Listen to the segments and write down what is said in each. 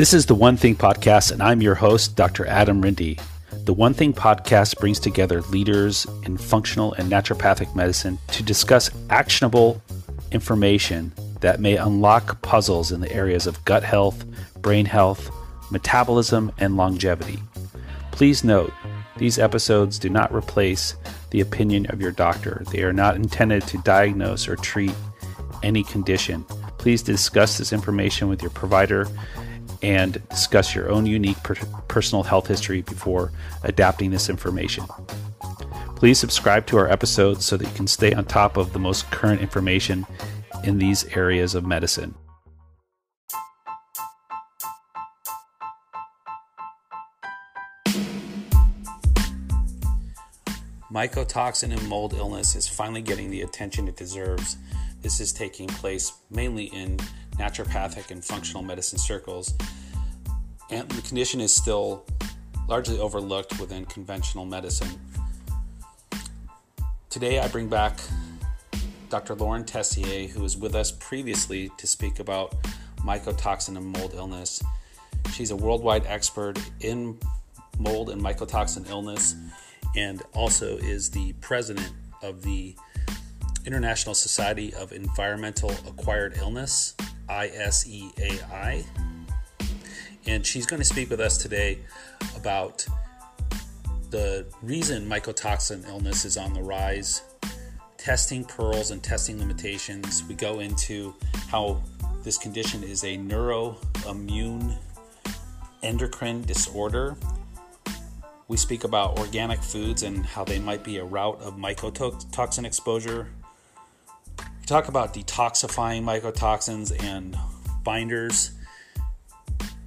This is the One Thing Podcast, and I'm your host, Dr. Adam Rinde. The One Thing Podcast brings together leaders in functional and naturopathic medicine to discuss actionable information that may unlock puzzles in the areas of gut health, brain health, metabolism, and longevity. Please note, these episodes do not replace the opinion of your doctor. They are not intended to diagnose or treat any condition. Please discuss this information with your provider and discuss your own unique per- personal health history before adapting this information. Please subscribe to our episodes so that you can stay on top of the most current information in these areas of medicine. Mycotoxin and mold illness is finally getting the attention it deserves. This is taking place mainly in naturopathic and functional medicine circles, and the condition is still largely overlooked within conventional medicine. Today, I bring back Dr. Lauren Tessier, who was with us previously to speak about mycotoxin and mold illness. She's a worldwide expert in mold and mycotoxin illness and also is the president of the International Society of Environmental Acquired Illness, ISEAI. And she's going to speak with us today about the reason mycotoxin illness is on the rise, testing pearls and testing limitations. We go into how this condition is a neuroimmune endocrine disorder. We speak about organic foods and how they might be a route of mycotoxin exposure talk about detoxifying mycotoxins and binders.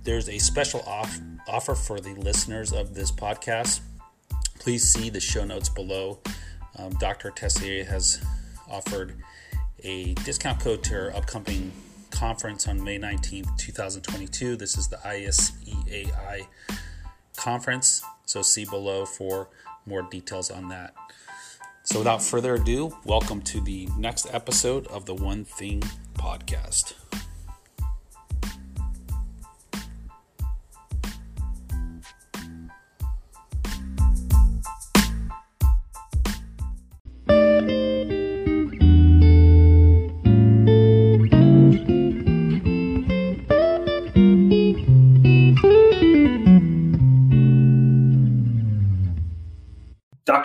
There's a special off- offer for the listeners of this podcast. Please see the show notes below. Um, Dr. Tessier has offered a discount code to our upcoming conference on May 19th, 2022. This is the ISEAI conference, so see below for more details on that. So, without further ado, welcome to the next episode of the One Thing podcast.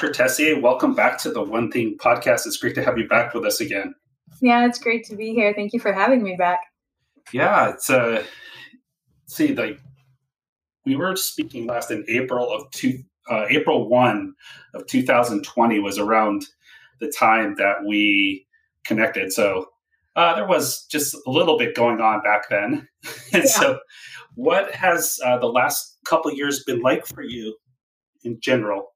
Dr. Tessier, welcome back to the One Thing podcast. It's great to have you back with us again. Yeah, it's great to be here. Thank you for having me back. Yeah, it's uh see like we were speaking last in April of two uh, April 1 of 2020 was around the time that we connected. So uh, there was just a little bit going on back then. and yeah. so what has uh, the last couple years been like for you in general?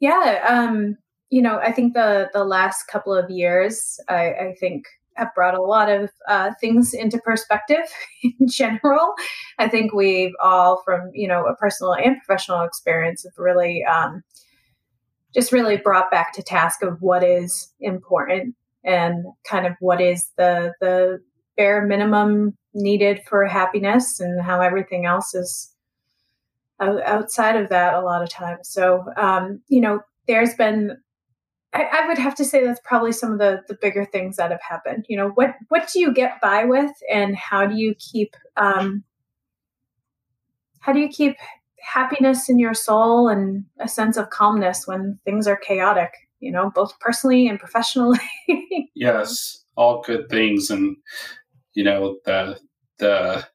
Yeah, um, you know, I think the the last couple of years, I, I think have brought a lot of uh, things into perspective in general. I think we've all, from you know a personal and professional experience, have really um, just really brought back to task of what is important and kind of what is the the bare minimum needed for happiness and how everything else is outside of that a lot of times. So, um, you know, there's been, I, I, would have to say that's probably some of the, the bigger things that have happened. You know, what, what do you get by with and how do you keep, um, how do you keep happiness in your soul and a sense of calmness when things are chaotic, you know, both personally and professionally? yes, all good things. And, you know, the, the,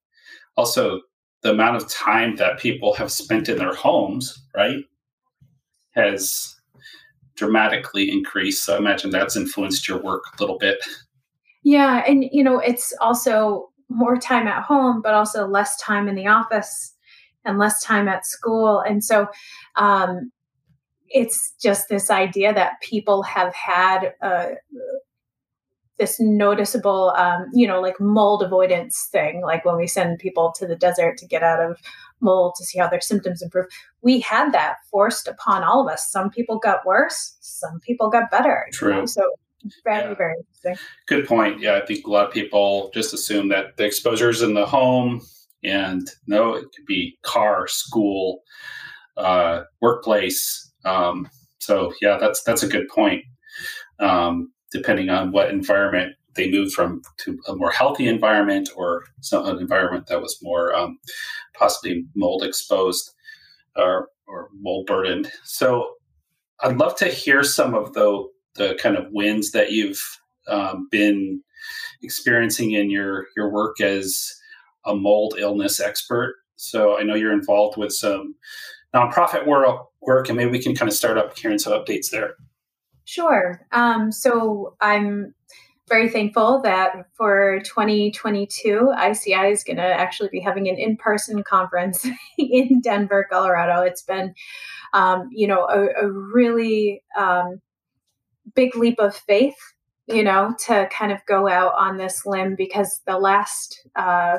also the amount of time that people have spent in their homes, right, has dramatically increased. So I imagine that's influenced your work a little bit. Yeah. And, you know, it's also more time at home, but also less time in the office and less time at school. And so, um, it's just this idea that people have had uh, this noticeable, um, you know, like mold avoidance thing, like when we send people to the desert to get out of mold to see how their symptoms improve. We had that forced upon all of us. Some people got worse, some people got better. True. You know? So very, yeah. very interesting. Good point. Yeah, I think a lot of people just assume that the exposures in the home, And no, it could be car, school, uh, workplace. Um, so yeah, that's that's a good point. Um, depending on what environment they moved from to a more healthy environment or some an environment that was more um, possibly mold exposed or, or mold burdened. So I'd love to hear some of the the kind of wins that you've um, been experiencing in your your work as a mold illness expert. So I know you're involved with some nonprofit work, and maybe we can kind of start up hearing some updates there. Sure. Um, so I'm very thankful that for 2022, ISEAI is going to actually be having an in person conference in Denver, Colorado. It's been, um, you know, a, a really um, big leap of faith, you know, to kind of go out on this limb because the last, uh,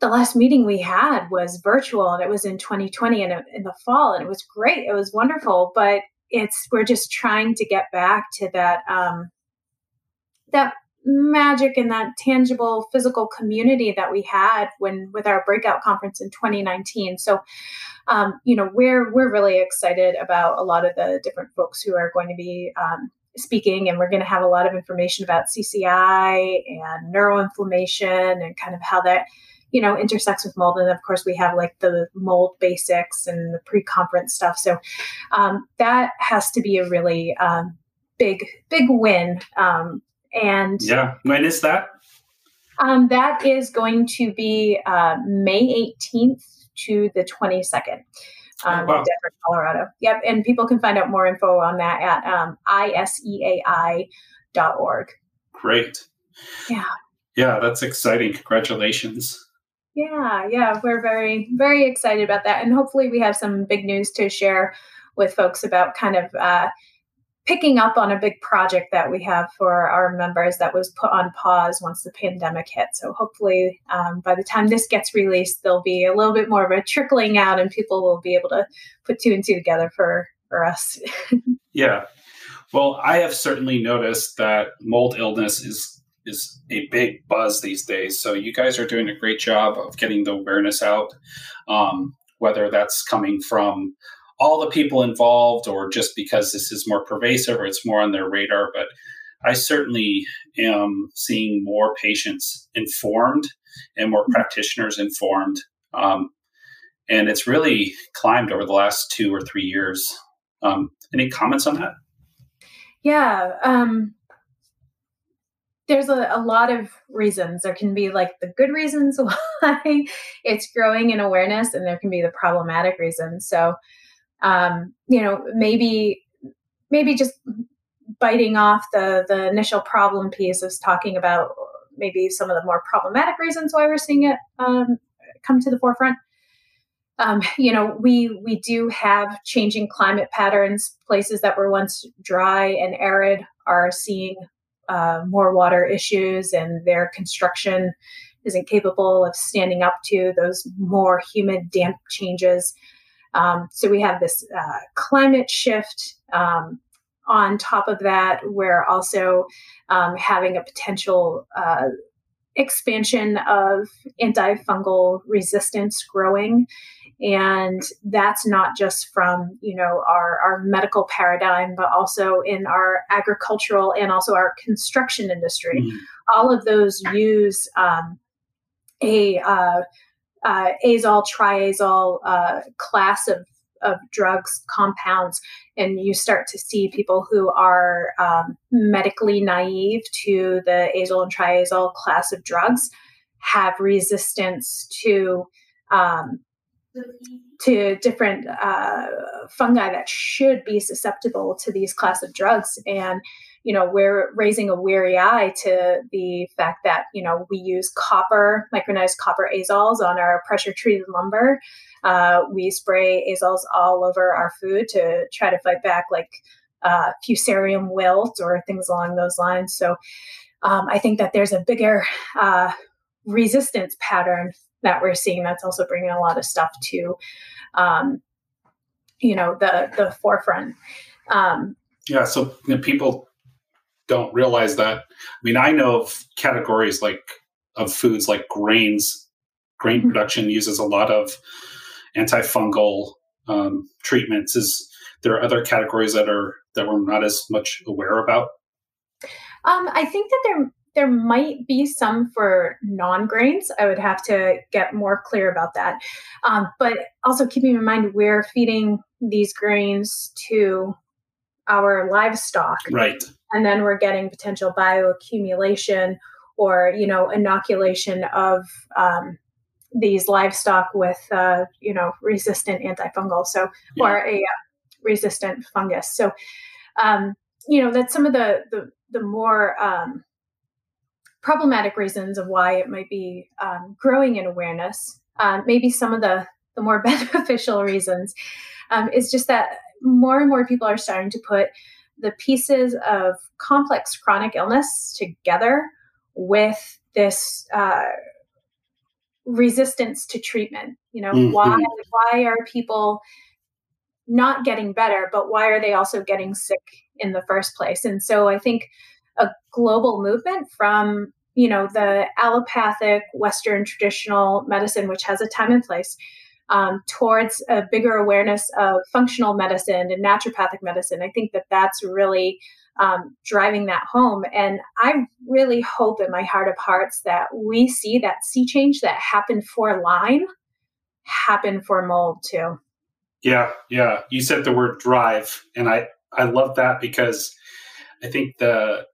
the last meeting we had was virtual and it was in 2020 and in the fall and it was great. It was wonderful, but it's we're just trying to get back to that um, that magic and that tangible physical community that we had when with our breakout conference in 2019 so um, you know we're we're really excited about a lot of the different folks who are going to be um, speaking and we're going to have a lot of information about cci and neuroinflammation and kind of how that you know intersects with mold and of course we have like the mold basics and the pre-conference stuff so um, that has to be a really um, big big win um, and yeah when is that um, that is going to be uh, may 18th to the 22nd um, oh, wow. Denver, Colorado. Yep, and people can find out more info on that at um, iseai.org. Great. Yeah. Yeah, that's exciting. Congratulations. Yeah, yeah, we're very, very excited about that. And hopefully, we have some big news to share with folks about kind of uh, picking up on a big project that we have for our members that was put on pause once the pandemic hit. So, hopefully, um, by the time this gets released, there'll be a little bit more of a trickling out and people will be able to put two and two together for, for us. yeah. Well, I have certainly noticed that mold illness is is a big buzz these days. So you guys are doing a great job of getting the awareness out, um, whether that's coming from all the people involved or just because this is more pervasive or it's more on their radar. But I certainly am seeing more patients informed and more mm-hmm. practitioners informed. Um, and it's really climbed over the last two or three years. Um, any comments on that? Yeah. Um, there's a, a lot of reasons. There can be like the good reasons why it's growing in awareness, and there can be the problematic reasons. So, um, you know, maybe maybe just biting off the the initial problem piece is talking about maybe some of the more problematic reasons why we're seeing it um, come to the forefront. Um, you know, we we do have changing climate patterns. Places that were once dry and arid are seeing uh, more water issues and their construction isn't capable of standing up to those more humid, damp changes. Um, so we have this uh, climate shift. Um, on top of that, we're also um, having a potential uh, expansion of antifungal resistance growing and that's not just from you know our, our medical paradigm but also in our agricultural and also our construction industry mm-hmm. all of those use um, a uh, uh, azole triazole uh, class of of drugs compounds and you start to see people who are um, medically naive to the azole and triazole class of drugs have resistance to um, to different uh, fungi that should be susceptible to these class of drugs. And you know we're raising a weary eye to the fact that you know we use copper micronized copper azoles on our pressure treated lumber. Uh, we spray azoles all over our food to try to fight back like uh, fusarium wilt or things along those lines. So um, i think that there's a bigger uh, resistance pattern that we're seeing that's also bringing a lot of stuff to um, you know the the forefront um, yeah so you know, people don't realize that i mean i know of categories like of foods like grains grain mm-hmm. production uses a lot of antifungal um, treatments. Is there are other categories that are that we're not as much aware about? Um, I think that there there might be some for non grains. I would have to get more clear about that. Um, but also keeping in mind we're feeding these grains to our livestock, right? And then we're getting potential bioaccumulation or you know inoculation of um, these livestock with uh, you know resistant antifungal so yeah. or a uh, resistant fungus so um, you know that's some of the the, the more um, problematic reasons of why it might be um, growing in awareness um, maybe some of the the more beneficial reasons um, is just that more and more people are starting to put the pieces of complex chronic illness together with this uh, resistance to treatment. You know, mm-hmm. why why are people not getting better, but why are they also getting sick in the first place? And so I think a global movement from you know the allopathic Western traditional medicine, which has a time and place, um, towards a bigger awareness of functional medicine and naturopathic medicine. I think that that's really um, driving that home. And I really hope in my heart of hearts that we see that sea change that happened for Lyme happen for mold too. Yeah, yeah. You said the word drive, and I I love that because I think the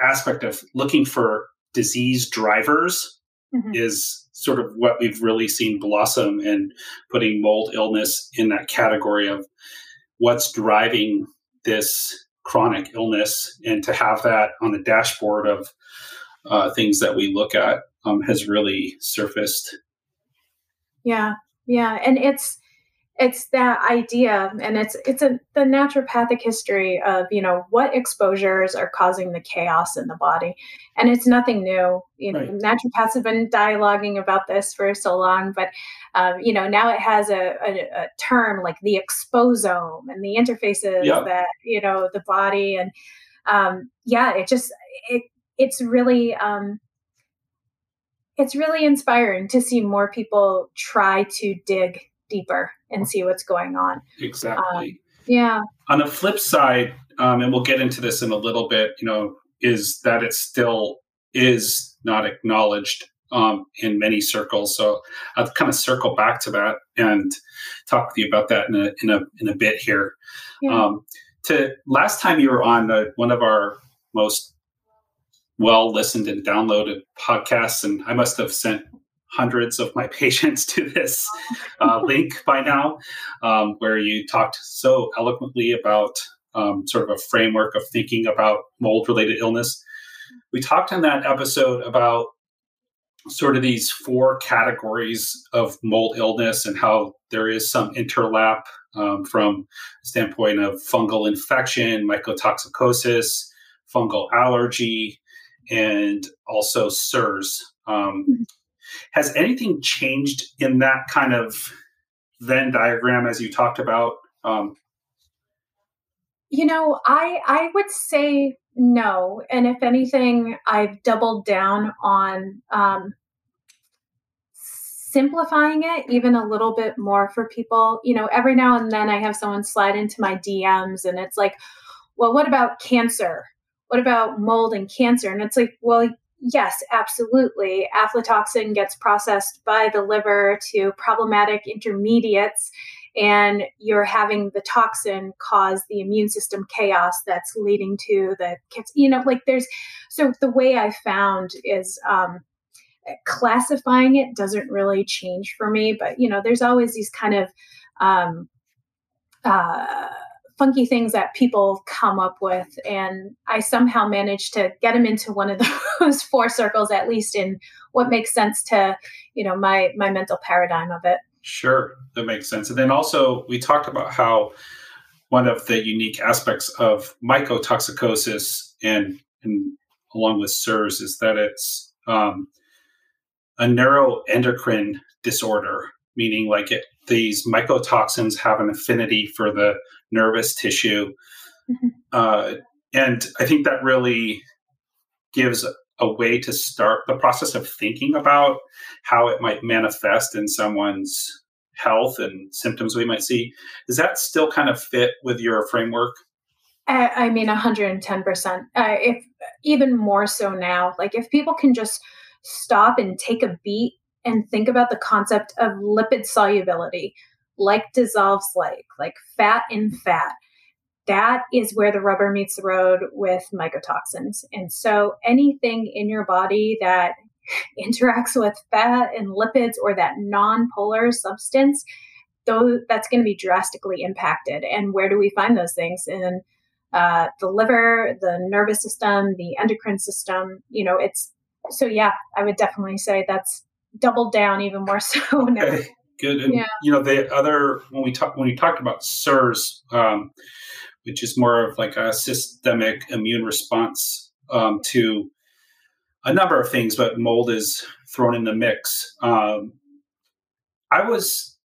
aspect of looking for disease drivers mm-hmm. is sort of what we've really seen blossom and putting mold illness in that category of what's driving this chronic illness, and to have that on the dashboard of uh, things that we look at um, has really surfaced. Yeah, yeah, and it's it's that idea and it's it's a the naturopathic history of you know what exposures are causing the chaos in the body and it's nothing new you know right. naturopaths have been dialoguing about this for so long but um, you know now it has a, a, a, term like the exposome and the interfaces yeah. that you know the body and um, yeah it just it it's really um, it's really inspiring to see more people try to dig deeper and see what's going on. Exactly. Um, yeah. On the flip side, um, and we'll get into this in a little bit, you know, is that it still is not acknowledged um, in many circles. So I'll kind of circle back to that and talk with you about that in a in a in a bit here. Yeah. Um, to last time you were on uh, one of our most well listened and downloaded podcasts, and I must have sent hundreds of my patients to this uh, link by now, um, where you talked so eloquently about um, sort of a framework of thinking about mold related illness. We talked in that episode about sort of these four categories of mold illness and how there is some interlap um, from standpoint of fungal infection, mycotoxicosis, fungal allergy, and also CIRS. Um, mm-hmm. Has anything changed in that kind of Venn diagram as you talked about? Um, you know, I I would say no, and if anything, I've doubled down on um, simplifying it even a little bit more for people. You know, every now and then I have someone slide into my DMs, and it's like, "Well, what about cancer? What about mold and cancer?" And it's like, "Well, yes, absolutely. Aflatoxin gets processed by the liver to problematic intermediates, and you're having the toxin cause the immune system chaos that's leading to the, kids. you know, like there's, so the way I found is, um, classifying it doesn't really change for me, but you know, there's always these kind of, um, uh, funky things that people come up with. And i somehow managed to get them into one of those four circles at least in what makes sense to you know my my mental paradigm of it. Sure that makes sense. And then also we talked about how one of the unique aspects of mycotoxicosis and, and along with CIRS is that it's um, a neuroendocrine disorder meaning like it, these mycotoxins have an affinity for the nervous tissue. Mm-hmm. Uh, and I think that really gives a way to start the process of thinking about how it might manifest in someone's health and symptoms we might see. Does that still kind of fit with your framework? I, I mean, 110%. Uh, if even more so now, like if people can just stop and take a beat and think about the concept of lipid solubility, like dissolves like, like fat in fat, that is where the rubber meets the road with mycotoxins. And so anything in your body that interacts with fat and lipids or that non-polar substance, though that's going to be drastically impacted. And where do we find those things? In uh, the liver, the nervous system, the endocrine system. You know, it's so yeah. I would definitely say that's doubled down even more so now. Good. And, yeah. You know, the other when we talk when we talked about CIRS, um, which is more of like a systemic immune response um, to a number of things, but mold is thrown in the mix. Um, I was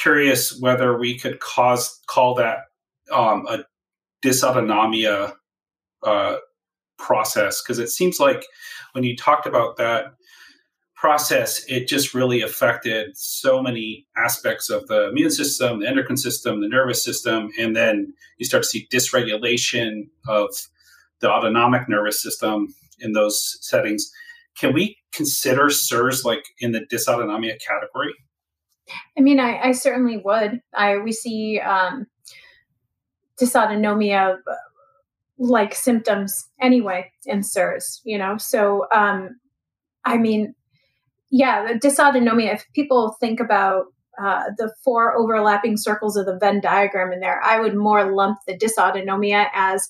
curious whether we could cause call that um, a dysautonomia uh, process because it seems like when you talked about that process, it just really affected so many aspects of the immune system, the endocrine system, the nervous system, and then you start to see dysregulation of the autonomic nervous system in those settings. Can we consider CIRS like in the dysautonomia category? I mean, I, I certainly would. I we see um, dysautonomia like symptoms anyway in CIRS, you know. So, um, I mean, yeah, the dysautonomia. If people think about uh, the four overlapping circles of the Venn diagram in there, I would more lump the dysautonomia as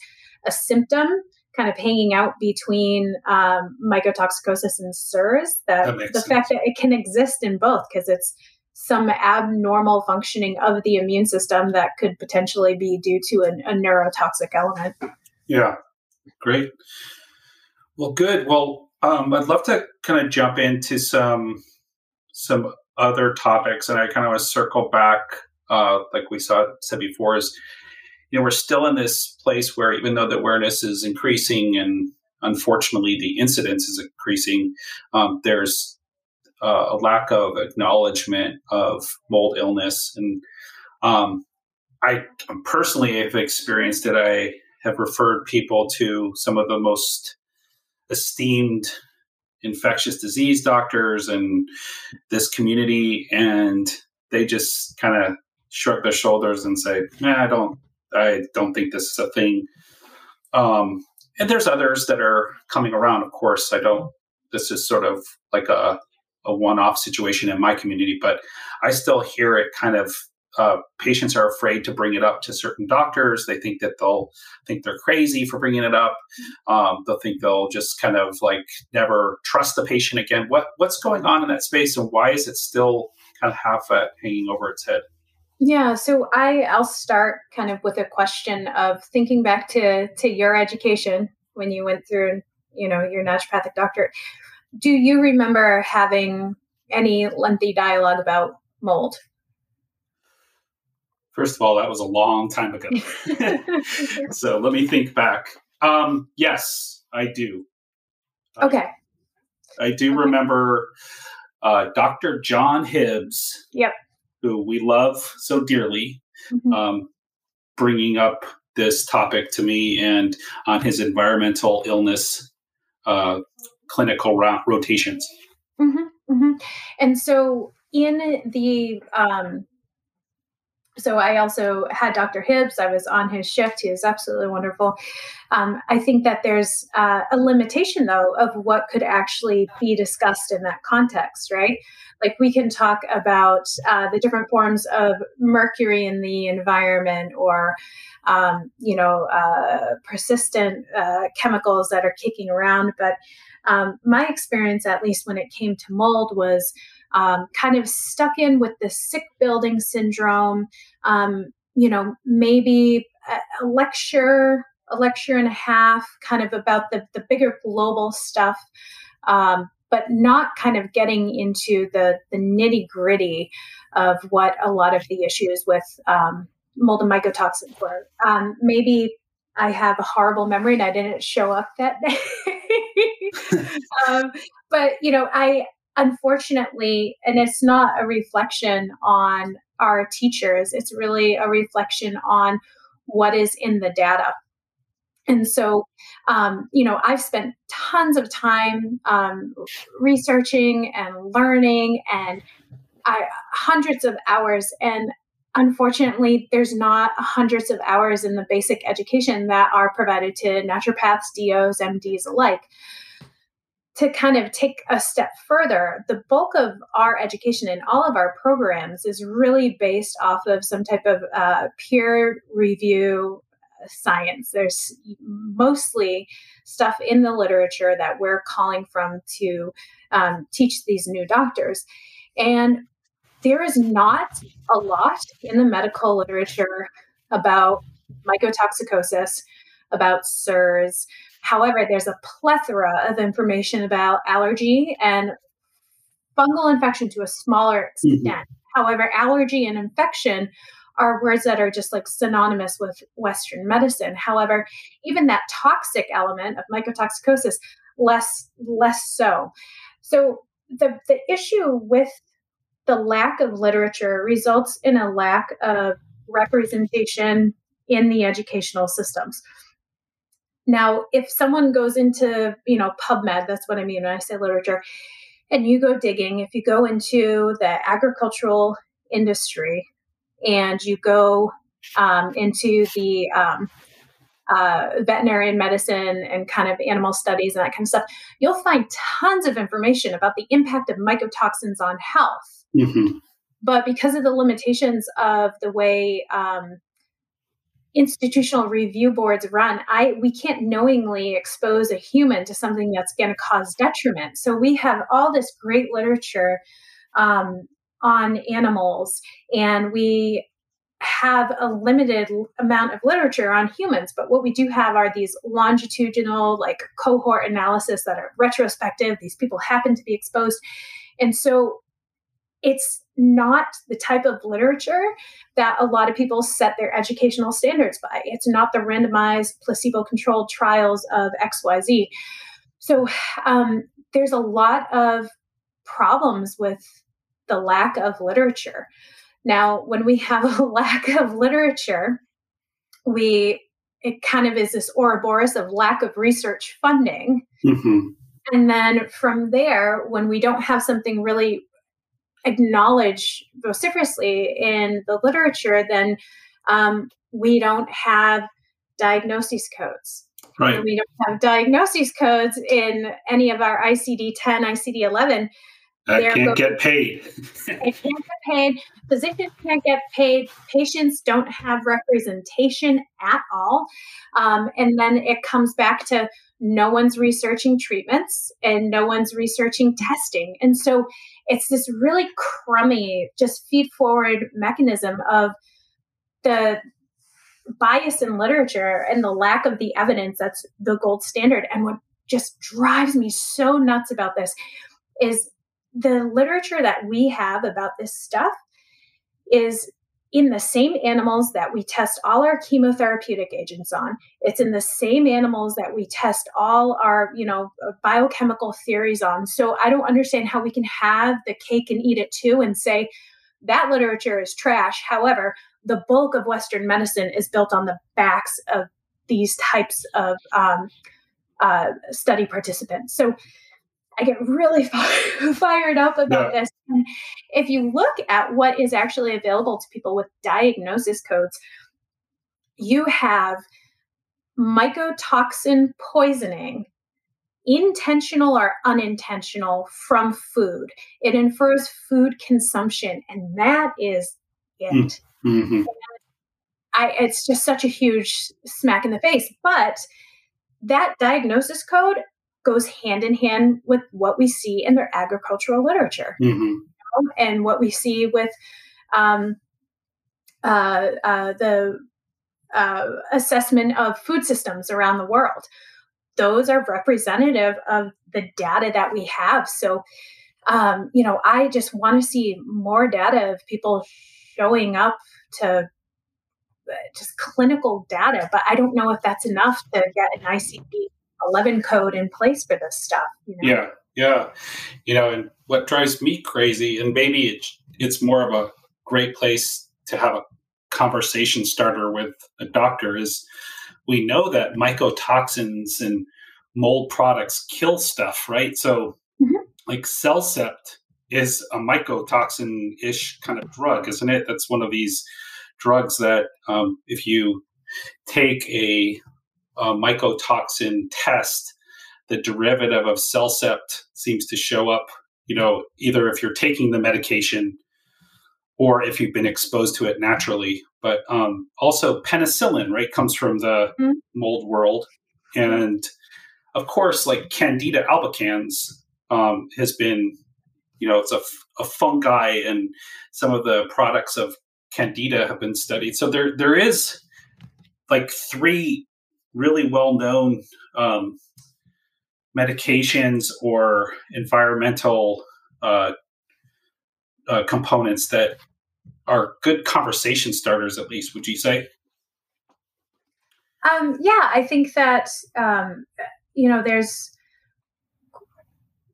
a symptom kind of hanging out between um, mycotoxicosis and CIRS. That, that the sense. fact that it can exist in both because it's some abnormal functioning of the immune system that could potentially be due to a, a neurotoxic element. Yeah, great. Well, good. Well, um, I'd love to kind of jump into some some other topics, and I kind of want to circle back, uh, like we saw said before, is you know, we're still in this place where even though the awareness is increasing and unfortunately the incidence is increasing, um, there's uh, a lack of acknowledgement of mold illness. And um, I personally have experienced it. I have referred people to some of the most esteemed infectious disease doctors and this community, and they just kind of shrug their shoulders and say, "Nah, I don't I don't think this is a thing. Um, and there's others that are coming around. Of course, I don't. This is sort of like a a one-off situation in my community, but I still hear it kind of. Uh, patients are afraid to bring it up to certain doctors. They think that they'll think they're crazy for bringing it up. Um, they'll think they'll just kind of like never trust the patient again. What what's going on in that space, and why is it still kind of half uh, hanging over its head? Yeah, so I I'll start kind of with a question of thinking back to to your education when you went through, you know, your naturopathic doctorate. Do you remember having any lengthy dialogue about mold? First of all, that was a long time ago. so let me think back. Um, yes, I do. Okay. I do okay. remember uh, Dr. John Hibbs. Yep who we love so dearly, mm-hmm. um, bringing up this topic to me and on his environmental illness uh, clinical ro- rotations. Mm-hmm, mm-hmm. And so, in the um, so I also had Dr. Hibbs. I was on his shift. He was absolutely wonderful. Um, I think that there's uh, a limitation, though, of what could actually be discussed in that context, right? Like we can talk about uh, the different forms of mercury in the environment, or um, you know, uh, persistent uh, chemicals that are kicking around. But um, my experience, at least when it came to mold, was um, kind of stuck in with the sick building syndrome. Um, you know, maybe a, a, lecture, a lecture and a half, kind of about the the bigger global stuff. Um, but not kind of getting into the, the nitty gritty of what a lot of the issues with um, mold and mycotoxins were. Um, maybe I have a horrible memory and I didn't show up that day. um, but you know, I unfortunately, and it's not a reflection on our teachers. It's really a reflection on what is in the data. And so, um, you know, I've spent tons of time um, researching and learning and I, hundreds of hours. And unfortunately, there's not hundreds of hours in the basic education that are provided to naturopaths, DOs, MDs alike. To kind of take a step further, the bulk of our education in all of our programs is really based off of some type of uh, peer review science. There's mostly stuff in the literature that we're calling from to um, teach these new doctors. And there is not a lot in the medical literature about mycotoxicosis, about CIRS. However, there's a plethora of information about allergy and fungal infection to a smaller mm-hmm. extent. Mm-hmm. However, allergy and infection are words that are just like synonymous with Western medicine. However, even that toxic element of mycotoxicosis, less less so. So the the issue with the lack of literature results in a lack of representation in the educational systems. Now, if someone goes into, you know, PubMed, that's what I mean when I say literature, and you go digging, if you go into the agricultural industry and you go um, into the um, uh, veterinarian medicine and kind of animal studies and that kind of stuff, you'll find tons of information about the impact of mycotoxins on health. Mm-hmm. But because of the limitations of the way um, institutional review boards run, I we can't knowingly expose a human to something that's going to cause detriment. So we have all this great literature um, on animals, and we have a limited amount of literature on humans, but what we do have are these longitudinal, like cohort analysis that are retrospective. These people happen to be exposed. And so it's not the type of literature that a lot of people set their educational standards by. It's not the randomized, placebo controlled trials of XYZ. So um, there's a lot of problems with the lack of literature. Now, when we have a lack of literature, we it kind of is this Ouroboros of lack of research funding. Mm-hmm. And then from there, when we don't have something really acknowledged vociferously in the literature, then um, we don't have diagnosis codes. Right. We don't have diagnosis codes in any of our ICD 10, ICD 11. I can't get paid. they can't get paid. Physicians can't get paid. Patients don't have representation at all. Um, and then it comes back to no one's researching treatments and no one's researching testing. And so it's this really crummy, just feed forward mechanism of the bias in literature and the lack of the evidence that's the gold standard. And what just drives me so nuts about this is the literature that we have about this stuff is in the same animals that we test all our chemotherapeutic agents on. It's in the same animals that we test all our you know biochemical theories on. So i don't understand how we can have the cake and eat it too and say that literature is trash. However the bulk of western medicine is built on the backs of these types of um, uh, study participants. So I get really fired up about this. And if you look at what is actually available to people with diagnosis codes, you have mycotoxin poisoning, intentional or unintentional, from food. It infers food consumption, and that is it. Mm, mm-hmm. I, it's just such a huge smack in the face. But that diagnosis code goes hand in hand with what we see in their agricultural literature mm-hmm. you know, and what we see with um, uh, uh, the uh, assessment of food systems around the world. Those are representative of the data that we have. So, um, you know, I just want to see more data of people showing up to just clinical data, but I don't know if that's enough to get an ICD 11 code in place for this stuff. You know? Yeah, yeah. You know, and what drives me crazy, and maybe it's, it's more of a great place to have a conversation starter with a doctor, is we know that mycotoxins and mold products kill stuff, right? So, mm-hmm. like CellCept is a mycotoxin ish kind of drug, isn't it? That's one of these drugs that um, if you take a, a, mycotoxin test, the derivative of CellCept seems to show up, you know, either if you're taking the medication or if you've been exposed to it naturally. But um, also penicillin, right, comes from the mm-hmm. mold world. And of course, like Candida albicans um, has been, you know, it's a, a fungi and some of the products of candida have been studied. So there there is like three really well known um, medications or environmental uh, uh, components that are good conversation starters. At least, would you say? Um, yeah, I think that um, you know there's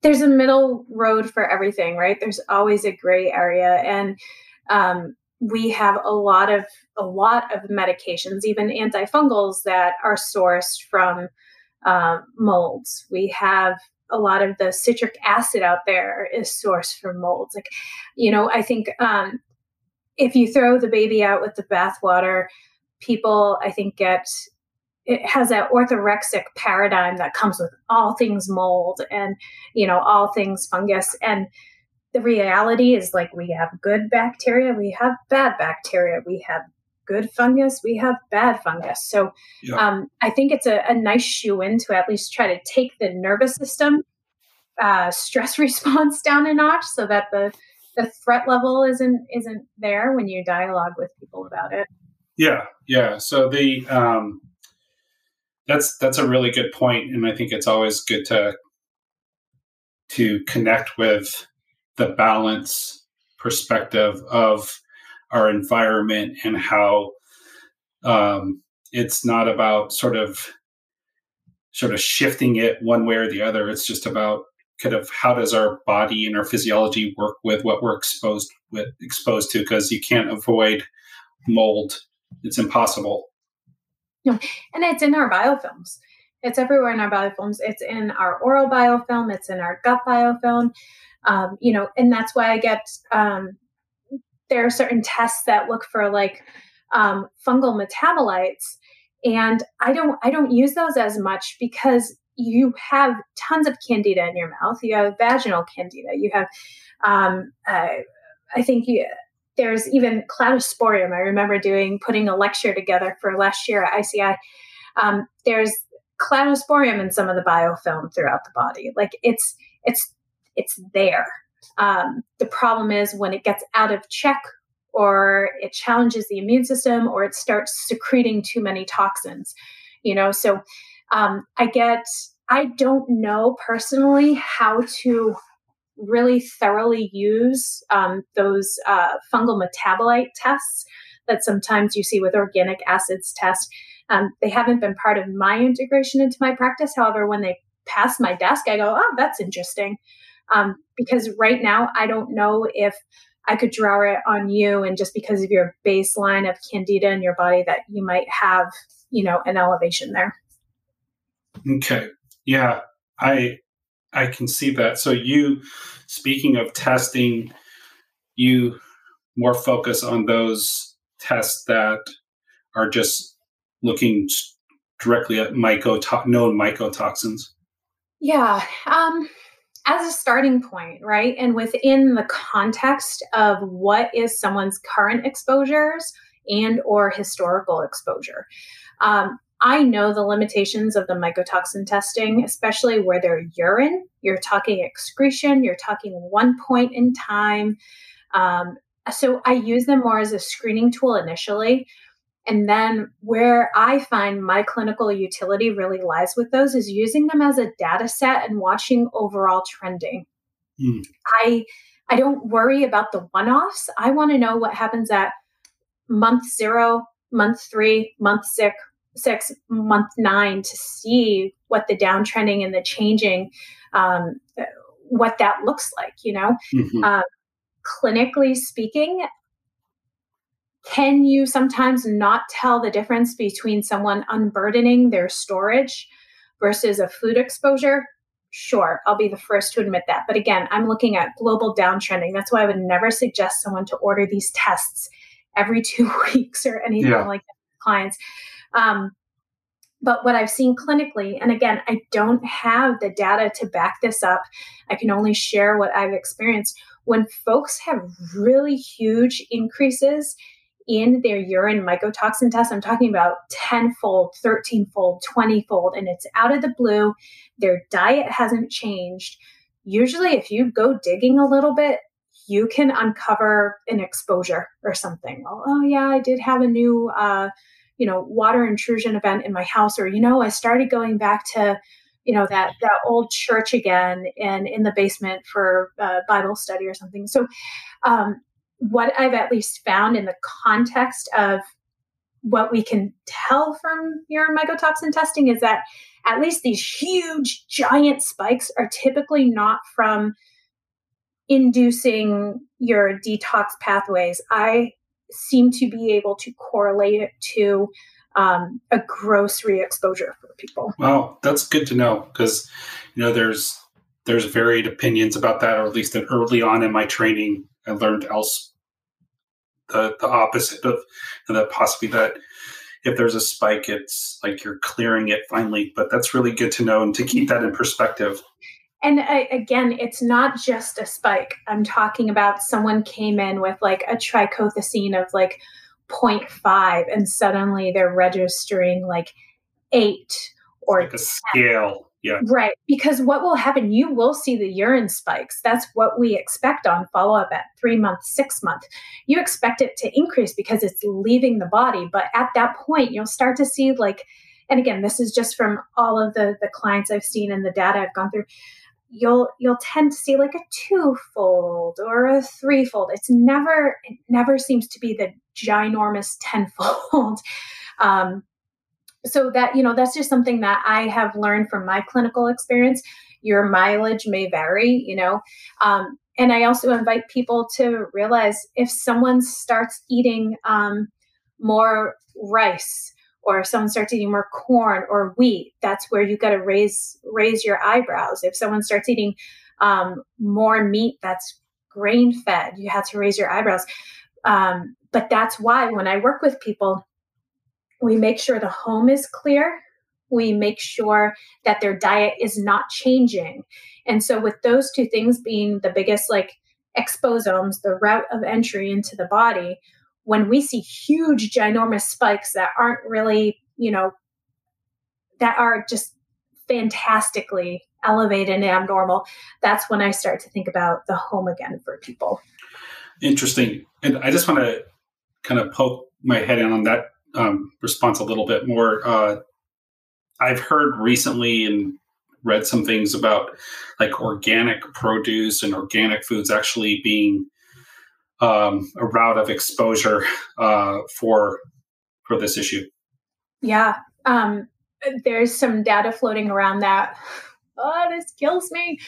there's a middle road for everything, right? There's always a gray area, and um, we have a lot of a lot of medications, even antifungals that are sourced from uh, molds. We have a lot of the citric acid out there is sourced from molds. Like, you know, I think um, if you throw the baby out with the bathwater, people I think get it has that orthorexic paradigm that comes with all things mold and you know all things fungus and the reality is like we have good bacteria, we have bad bacteria, we have good fungus, we have bad fungus. So yeah. um, I think it's a, a nice shoe in to at least try to take the nervous system uh, stress response down a notch so that the the threat level isn't isn't there when you dialogue with people about it. Yeah, yeah. So the um, that's that's a really good point, and I think it's always good to to connect with the balance perspective of our environment and how um, it's not about sort of sort of shifting it one way or the other. It's just about kind of how does our body and our physiology work with what we're exposed with exposed to because you can't avoid mold. It's impossible. No, and it's in our biofilms. It's everywhere in our biofilms. It's in our oral biofilm. It's in our gut biofilm. Um, you know, and that's why I get um, there are certain tests that look for like um, fungal metabolites, and I don't I don't use those as much because you have tons of candida in your mouth. You have vaginal candida. You have, um, uh, I think you, there's even cladosporium. I remember doing putting a lecture together for last year at ISEAI. Um, there's cladosporium in some of the biofilm throughout the body. Like it's it's it's there. Um, the problem is when it gets out of check or it challenges the immune system or it starts secreting too many toxins, you know. So um, I get, I don't know personally how to really thoroughly use um, those uh, fungal metabolite tests that sometimes you see with organic acids test. Um, they haven't been part of my integration into my practice. However, when they pass my desk, I go, oh, that's interesting. Um, because right now, I don't know if I could draw it on you, and just because of your baseline of candida in your body, that you might have, you know, an elevation there. Okay. Yeah, I I can see that. So you, speaking of testing, you more focus on those tests that are just looking directly at mycoto- known mycotoxins. Yeah. Um, as a starting point, right? And within the context of what is someone's current exposures and or historical exposure. Um, I know the limitations of the mycotoxin testing, especially where they're urine. You're talking excretion, you're talking one point in time. Um, so I use them more as a screening tool initially. And then where I find my clinical utility really lies with those is using them as a data set and watching overall trending. Mm. I I don't worry about the one-offs. I want to know what happens at month 0, month three, month six, six, month nine to see what the downtrending and the changing, um, what that looks like. You know, mm-hmm. uh, clinically speaking, can you sometimes not tell the difference between someone unburdening their storage versus a food exposure? Sure, I'll be the first to admit that. But again, I'm looking at global downtrending. That's why I would never suggest someone to order these tests every two weeks or anything yeah. like that clients. Um, but what I've seen clinically, and again, I don't have the data to back this up, I can only share what I've experienced. When folks have really huge increases in their urine mycotoxin test, I'm talking about 10 fold, 13 fold, 20 fold, and it's out of the blue. Their diet hasn't changed. Usually, if you go digging a little bit, you can uncover an exposure or something. Oh, oh yeah, I did have a new, uh, you know, water intrusion event in my house, or you know, I started going back to, you know, that that old church again and in the basement for uh, Bible study or something. So, um, what I've at least found in the context of what we can tell from urine mycotoxin testing is that at least these huge giant spikes are typically not from inducing your detox pathways. I seem to be able to correlate it to um, a gross re-exposure for people. Well, that's good to know because you know there's there's varied opinions about that, or at least that early on in my training, I learned else the, the opposite of that possibly that if there's a spike it's like you're clearing it finally. But that's really good to know and to keep that in perspective. And I, again it's not just a spike. I'm talking about someone came in with like a trichothecene of like 0.5 and suddenly they're registering like 8 or like a 10. scale yeah. Right. Because what will happen, you will see the urine spikes. That's what we expect on follow up at three months, six months. You expect it to increase because it's leaving the body. But at that point, you'll start to see like, and again, this is just from all of the, the clients I've seen and the data I've gone through. You'll you'll tend to see like a twofold or a threefold. It's never it never seems to be the ginormous tenfold. Um, so that you know that's just something that i have learned from my clinical experience. Your mileage may vary you know um, and i also invite people to realize if someone starts eating um, more rice or if someone starts eating more corn or wheat that's where you got to raise raise your eyebrows. If someone starts eating um, more meat that's grain fed you have to raise your eyebrows. Um, but that's why when i work with people we make sure the home is clear. We make sure that their diet is not changing. And so, with those two things being the biggest, like exposomes, the route of entry into the body, when we see huge, ginormous spikes that aren't really, you know, that are just fantastically elevated and abnormal, that's when I start to think about the home again for people. Interesting. And I just want to kind of poke my head in on that um, response a little bit more. Uh, I've heard recently and read some things about like organic produce and organic foods actually being um, a route of exposure uh, for for this issue. Yeah, um, there's some data floating around that. Oh, this kills me.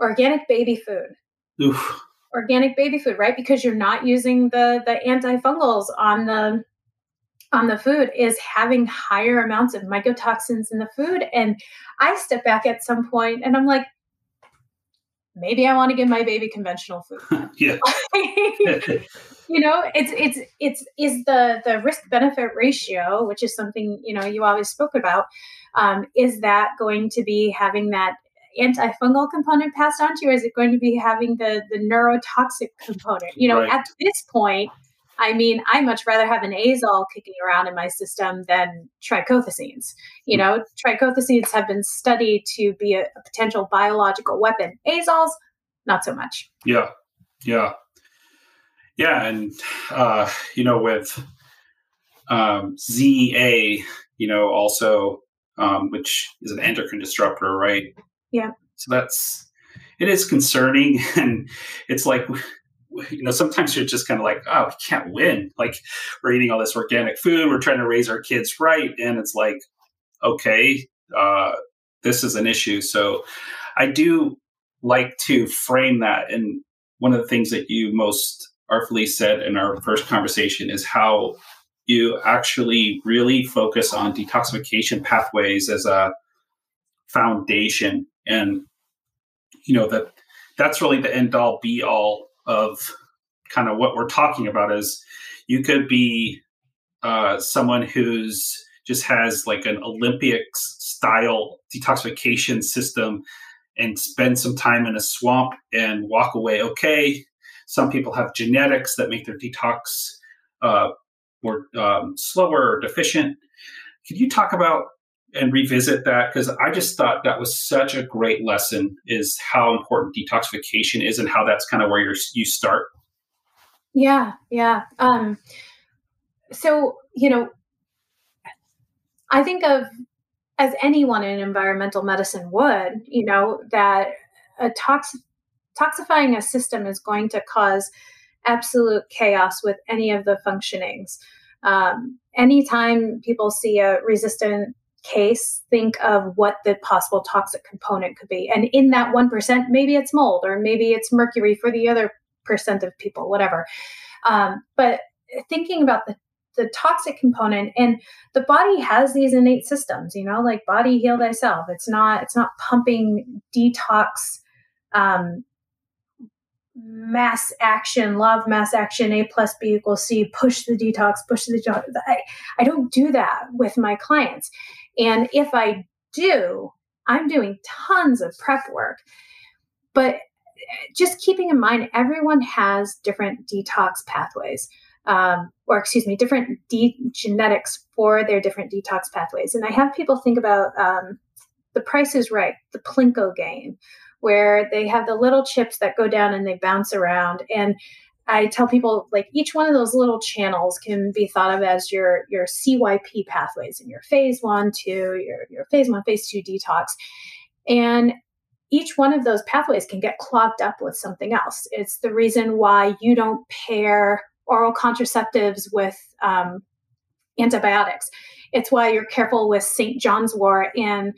Organic baby food. Oof. Organic baby food, right? Because you're not using the the antifungals on the on the food is having higher amounts of mycotoxins in the food. And I step back at some point and I'm like, maybe I want to give my baby conventional food. yeah. you know, it's it's it's is the the risk benefit ratio, which is something you know you always spoke about. Um, is that going to be having that antifungal component passed on to you, or is it going to be having the the neurotoxic component? You know, right. at this point, I mean, I much rather have an azole kicking around in my system than trichothecenes. You know, trichothecenes have been studied to be a, a potential biological weapon. Azoles, not so much. Yeah, yeah, yeah, and uh, you know, with um, ZA, you know, also um, which is an endocrine disruptor, right? Yeah. So that's it is concerning, and it's like you know, sometimes you're just kind of like, oh, we can't win. Like we're eating all this organic food, we're trying to raise our kids right, and it's like, okay, uh, this is an issue. So I do like to frame that. And one of the things that you most artfully said in our first conversation is how you actually really focus on detoxification pathways as a foundation and you know that that's really the end all be all of kind of what we're talking about is you could be uh, someone who's just has like an olympics style detoxification system and spend some time in a swamp and walk away okay. Some people have genetics that make their detox uh, more um, slower or deficient. Can you talk about and revisit that because I just thought that was such a great lesson is how important detoxification is and how that's kind of where you you start. Yeah, yeah. Um, so you know, I think of as anyone in environmental medicine would, you know, that a tox- toxifying a system is going to cause absolute chaos with any of the functionings. Um, anytime people see a resistant case, think of what the possible toxic component could be. And in that 1%, maybe it's mold or maybe it's mercury for the other percent of people, whatever. Um, but thinking about the the toxic component and the body has these innate systems you know like body heal thyself it's not it's not pumping detox um, mass action, law of mass action, A plus B equals C, push the detox, push the detox. I, I don't do that with my clients. And if I do, I'm doing tons of prep work. But just keeping in mind, everyone has different detox pathways, um, or excuse me, different de- genetics for their different detox pathways. And I have people think about um, the price is right, the Plinko game, where they have the little chips that go down and they bounce around. And I tell people like each one of those little channels can be thought of as your your CYP pathways in your phase one, two, your your phase one, phase two detox. And each one of those pathways can get clogged up with something else. It's the reason why you don't pair oral contraceptives with um, antibiotics. It's why you're careful with St. John's wort and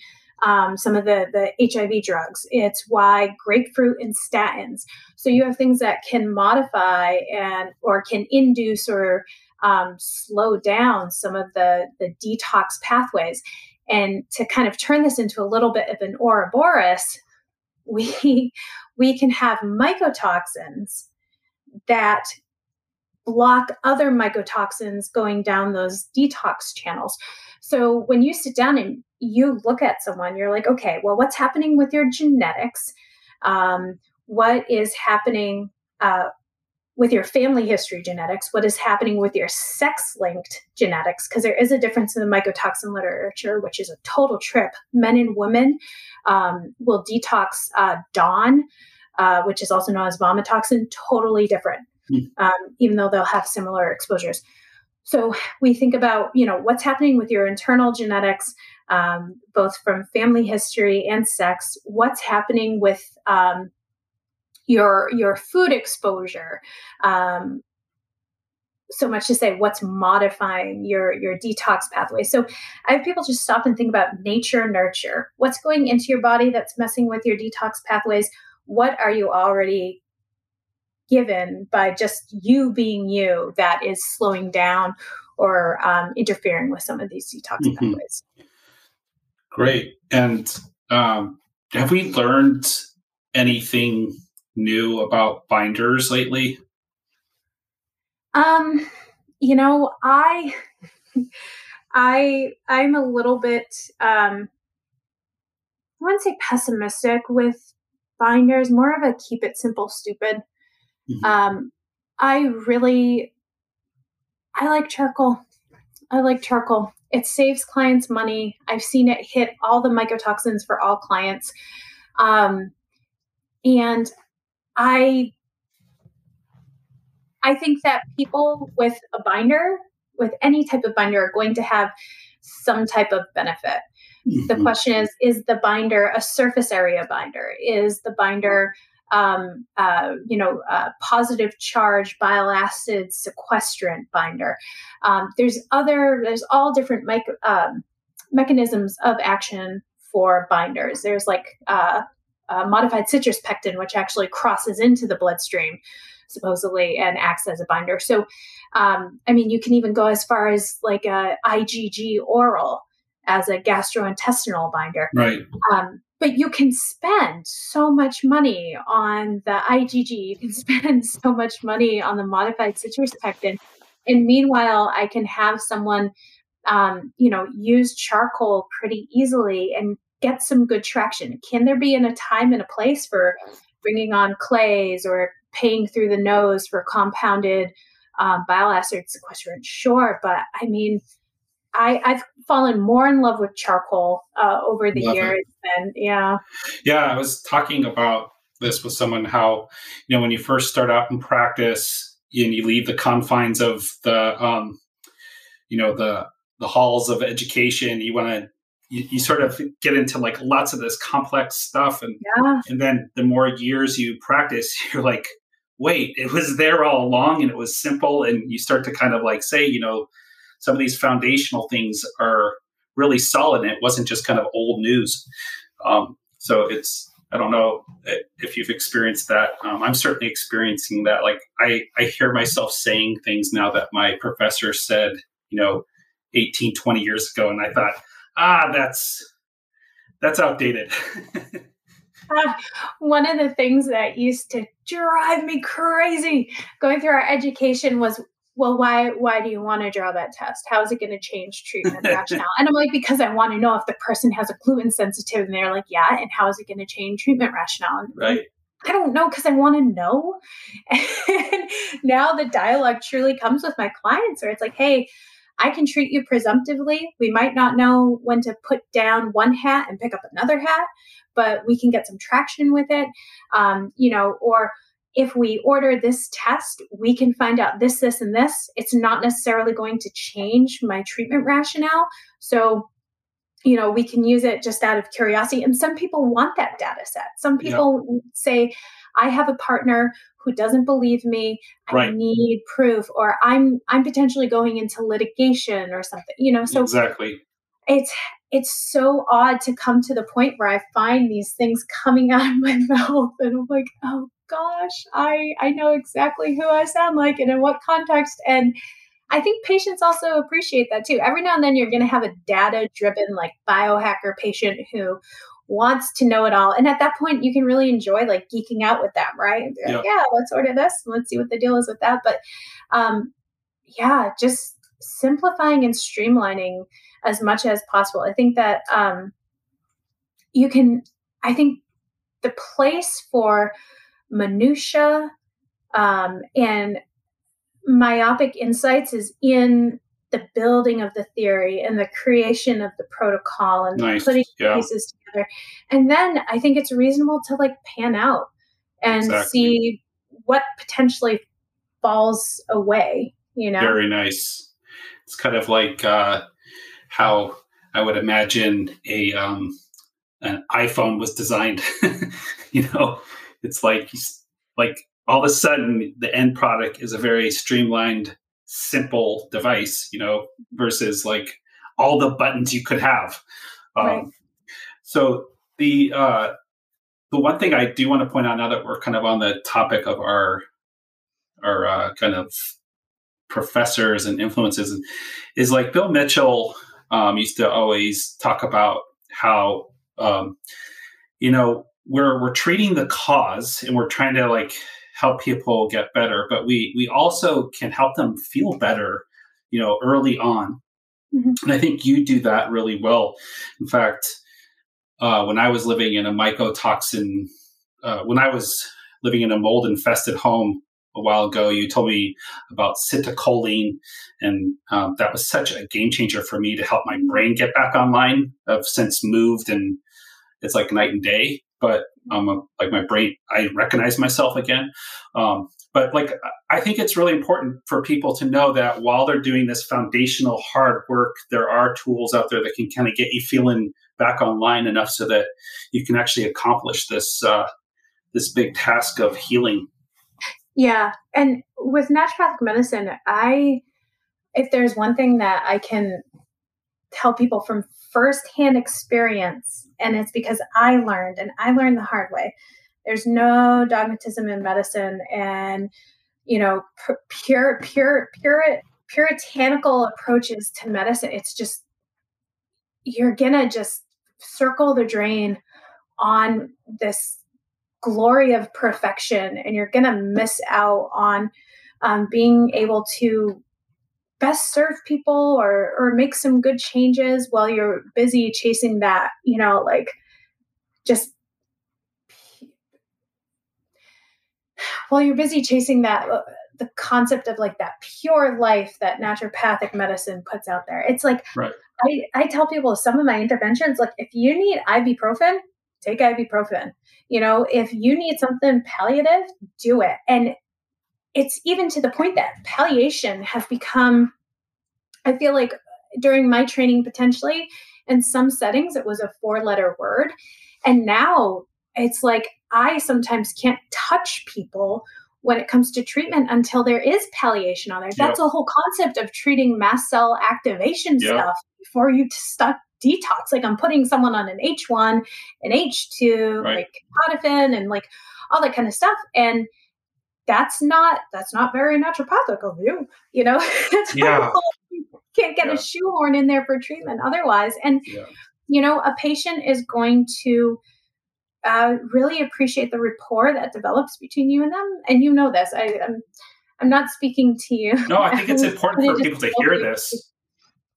um, some of the, the HIV drugs. It's why grapefruit and statins. So you have things that can modify and or can induce or um, slow down some of the, the detox pathways. And to kind of turn this into a little bit of an Ouroboros, we we can have mycotoxins that block other mycotoxins going down those detox channels. So when you sit down and you look at someone, you're like, okay, well, what's happening with your genetics? Um, what is happening uh, with your family history genetics? What is happening with your sex linked genetics? Because there is a difference in the mycotoxin literature, which is a total trip. Men and women um, will detox uh, DON, uh, which is also known as vomitoxin, totally different, mm. um, even though they'll have similar exposures. So we think about, you know, what's happening with your internal genetics, um, both from family history and sex. What's happening with um, your your food exposure? Um, so much to say, what's modifying your your detox pathway? So I have people just stop and think about nature nurture. What's going into your body that's messing with your detox pathways? What are you already given by just you being you that is slowing down or um, interfering with some of these detox mm-hmm. pathways. Great. And um, have we learned anything new about binders lately? Um, you know, I, I, I'm a little bit, um, I wouldn't say pessimistic with binders, more of a keep it simple, stupid Mm-hmm. Um, I really, I like charcoal. I like charcoal. It saves clients money. I've seen it hit all the mycotoxins for all clients. Um, and I, I think that people with a binder, with any type of binder, are going to have some type of benefit. Mm-hmm. The question is: Is the binder a surface area binder? Is the binder um, uh, you know, uh, positive charge bile acid sequestrant binder. Um, there's other, there's all different um, mechanisms of action for binders. There's like uh, modified citrus pectin, which actually crosses into the bloodstream supposedly and acts as a binder. So, um, I mean, you can even go as far as like a IgG oral as a gastrointestinal binder. Right. Um, but you can spend so much money on the IgG. You can spend so much money on the modified citrus pectin. And meanwhile, I can have someone, um, you know, use charcoal pretty easily and get some good traction. Can there be in a time and a place for bringing on clays or paying through the nose for compounded um, bile acid sequestrant? Sure, but I mean, I, I've fallen more in love with charcoal uh, over the love years, it. and yeah, yeah. I was talking about this with someone how you know when you first start out in practice and you leave the confines of the um, you know the the halls of education, you want to you, you, sort of get into like lots of this complex stuff and yeah. and then the more years you practice you're like wait it was there all along and it was simple and you start to kind of like say you know some of these foundational things are really solid and it wasn't just kind of old news. Um, so it's, I don't know if you've experienced that. Um, I'm certainly experiencing that. Like I, I hear myself saying things now that my professor said, you know, 18, 20 years ago. And I thought, ah, that's, that's outdated. uh, one of the things that used to drive me crazy going through our education was well why why do you want to draw that test how is it going to change treatment rationale and i'm like because i want to know if the person has a gluten sensitivity and they're like yeah and how is it going to change treatment rationale and right I don't know because I want to know. And now the dialogue truly comes with my clients where it's like, hey, I can treat you presumptively. We might not know when to put down one hat and pick up another hat, but we can get some traction with it. Um, you know, or if we order this test, we can find out this, this, and this. It's not necessarily going to change my treatment rationale. So, you know, we can use it just out of curiosity. And some people want that data set. Some people yeah. say, I have a partner who doesn't believe me. I right. need proof, or I'm I'm potentially going into litigation or something. You know, so exactly. It's it's so odd to come to the point where I find these things coming out of my mouth, and I'm like, oh gosh, I I know exactly who I sound like and in what context. And I think patients also appreciate that too. Every now and then you're going to have a data driven like biohacker patient who wants to know it all. And at that point you can really enjoy like geeking out with them, right? Yeah, like, yeah let's order this and let's see what the deal is with that. But um yeah, just simplifying and streamlining as much as possible. I think that um you can I think the place for minutia um, and myopic insights is in the building of the theory and the creation of the protocol and nice. putting yeah. pieces together. And then I think it's reasonable to like pan out and exactly. see what potentially falls away, you know? Very nice. It's kind of like uh, how I would imagine a um, an iPhone was designed. you know, it's like like all of a sudden the end product is a very streamlined simple device you know versus like all the buttons you could have um, right. so the uh the one thing i do want to point out now that we're kind of on the topic of our our uh, kind of professors and influences is like bill mitchell um, used to always talk about how um, you know we're we're treating the cause and we're trying to like help people get better, but we we also can help them feel better, you know, early on. Mm-hmm. And I think you do that really well. In fact, uh, when I was living in a mycotoxin, uh, when I was living in a mold infested home a while ago, you told me about citicoline, and um, that was such a game changer for me to help my brain get back online. I've since moved, and it's like night and day but um, like my brain, I recognize myself again. Um, but like, I think it's really important for people to know that while they're doing this foundational hard work, there are tools out there that can kind of get you feeling back online enough so that you can actually accomplish this uh, this big task of healing. Yeah, and with naturopathic medicine, I if there's one thing that I can tell people from firsthand experience, and it's because I learned and I learned the hard way. There's no dogmatism in medicine, and you know, pure, pure, pure, puritanical approaches to medicine. It's just you're gonna just circle the drain on this glory of perfection, and you're gonna miss out on um, being able to best serve people or or make some good changes while you're busy chasing that you know like just while you're busy chasing that uh, the concept of like that pure life that naturopathic medicine puts out there it's like right. I, I tell people some of my interventions like if you need ibuprofen take ibuprofen you know if you need something palliative do it and it's even to the point that palliation has become i feel like during my training potentially in some settings it was a four letter word and now it's like i sometimes can't touch people when it comes to treatment until there is palliation on there yep. that's the whole concept of treating mast cell activation yep. stuff before you start detox like i'm putting someone on an h1 an h2 right. like ketotifen and like all that kind of stuff and that's not that's not very naturopathic of you you know yeah. can't get yeah. a shoehorn in there for treatment otherwise and yeah. you know a patient is going to uh, really appreciate the rapport that develops between you and them and you know this I, i'm i'm not speaking to you no i think it's important for people to hear this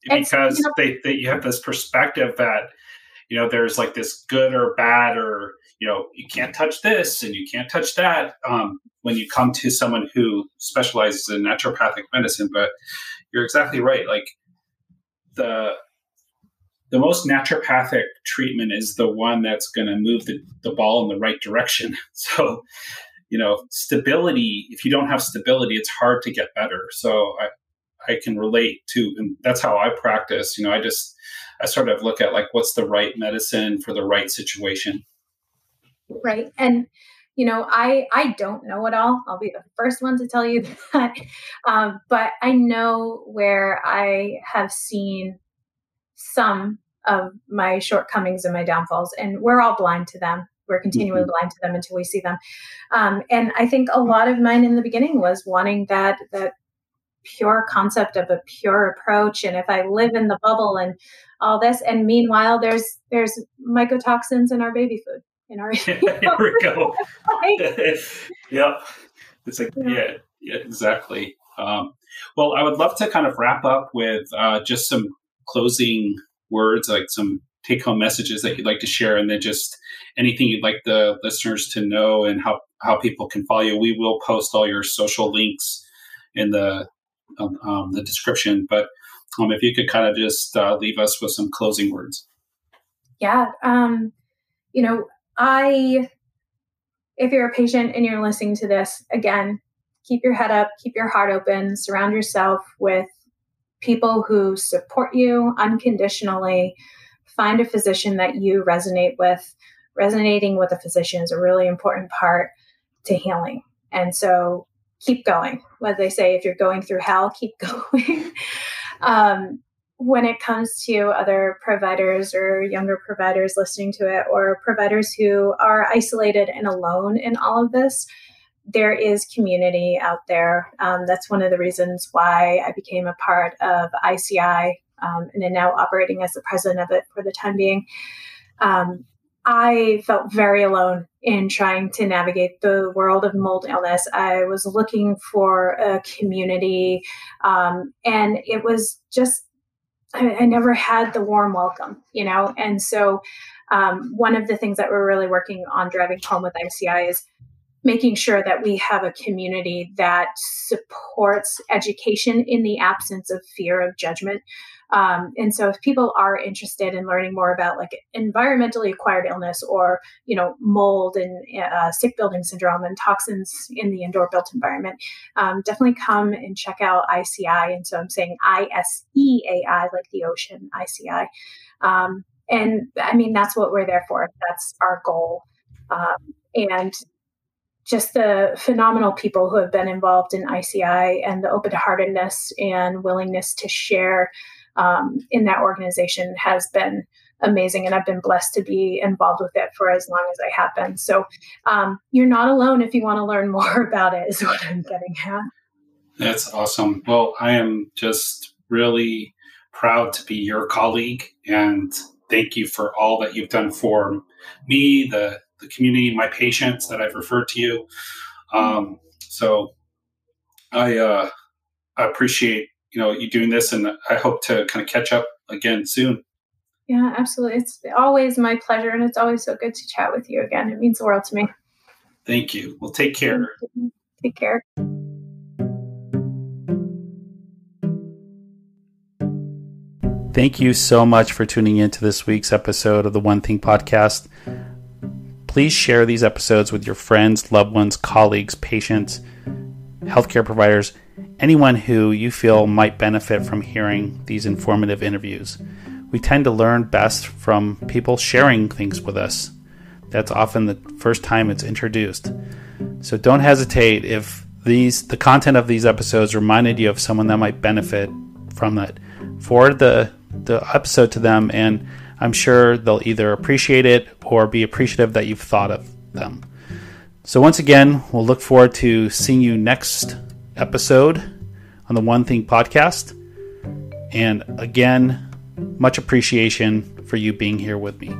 because you know, they, they you have this perspective that you know there's like this good or bad or you know you can't touch this and you can't touch that um, when you come to someone who specializes in naturopathic medicine. But you're exactly right. Like the the most naturopathic treatment is the one that's going to move the, the ball in the right direction. So you know stability if you don't have stability it's hard to get better. So i i can relate to and that's how i practice you know i just i sort of look at like what's the right medicine for the right situation. Right and you know i i don't know it all. I'll be the first one to tell you that um, but i know where i have seen some of my shortcomings and my downfalls and we're all blind to them. We're continually mm-hmm. blind to them until we see them. Um, and i think a lot of mine in the beginning was wanting that that pure concept of a pure approach and if i live in the bubble and all this and meanwhile there's there's mycotoxins in our baby food in our here we go. Yep. It's like yeah. yeah, yeah exactly. Um, well i would love to kind of wrap up with uh, just some closing words like some take home messages that you'd like to share and then just anything you'd like the listeners to know and how how people can follow you. We will post all your social links in the um, the description but um, if you could kind of just uh, leave us with some closing words yeah um, you know I, if you're a patient and you're listening to this, again, keep your head up, keep your heart open, surround yourself with people who support you unconditionally. Find a physician that you resonate with. Resonating with a physician is a really important part to healing. And so keep going. What they say, if you're going through hell, keep going. um, when it comes to other providers or younger providers listening to it, or providers who are isolated and alone in all of this, there is community out there. Um, that's one of the reasons why I became a part of ISEAI um, and am now operating as the president of it for the time being. Um, I felt very alone in trying to navigate the world of mold illness. I was looking for a community, um, and it was just I, I never had the warm welcome, you know? And so, um, one of the things that we're really working on driving home with ISEAI is making sure that we have a community that supports education in the absence of fear of judgment. Um, and so if people are interested in learning more about like environmentally acquired illness or, you know, mold and uh, sick building syndrome and toxins in the indoor built environment, um, definitely come and check out ISEAI. And so I'm saying I-S-E-A-I, like the ocean, ISEAI. Um, and I mean, that's what we're there for. That's our goal. Um, and just the phenomenal people who have been involved in ISEAI and the open heartedness and willingness to share um, in that organization has been amazing. And I've been blessed to be involved with it for as long as I have been. So um, you're not alone if you want to learn more about it, is what I'm getting at. That's awesome. Well, I am just really proud to be your colleague and thank you for all that you've done for me, the, the community, my patients that I've referred to you. Um, so I, uh, I appreciate, you know, you doing this and I hope to kind of catch up again soon. Yeah, absolutely. It's always my pleasure and it's always so good to chat with you again. It means the world to me. Thank you. Well, take care. Take care. Thank you so much for tuning in to this week's episode of the One Thing Podcast. Please share these episodes with your friends, loved ones, colleagues, patients, healthcare providers, anyone who you feel might benefit from hearing these informative interviews. We tend to learn best from people sharing things with us. That's often the first time it's introduced. So don't hesitate if these the content of these episodes reminded you of someone that might benefit from it. Forward the the episode to them, and I'm sure they'll either appreciate it or be appreciative that you've thought of them. So, once again, we'll look forward to seeing you next episode on the One Thing podcast. And again, much appreciation for you being here with me.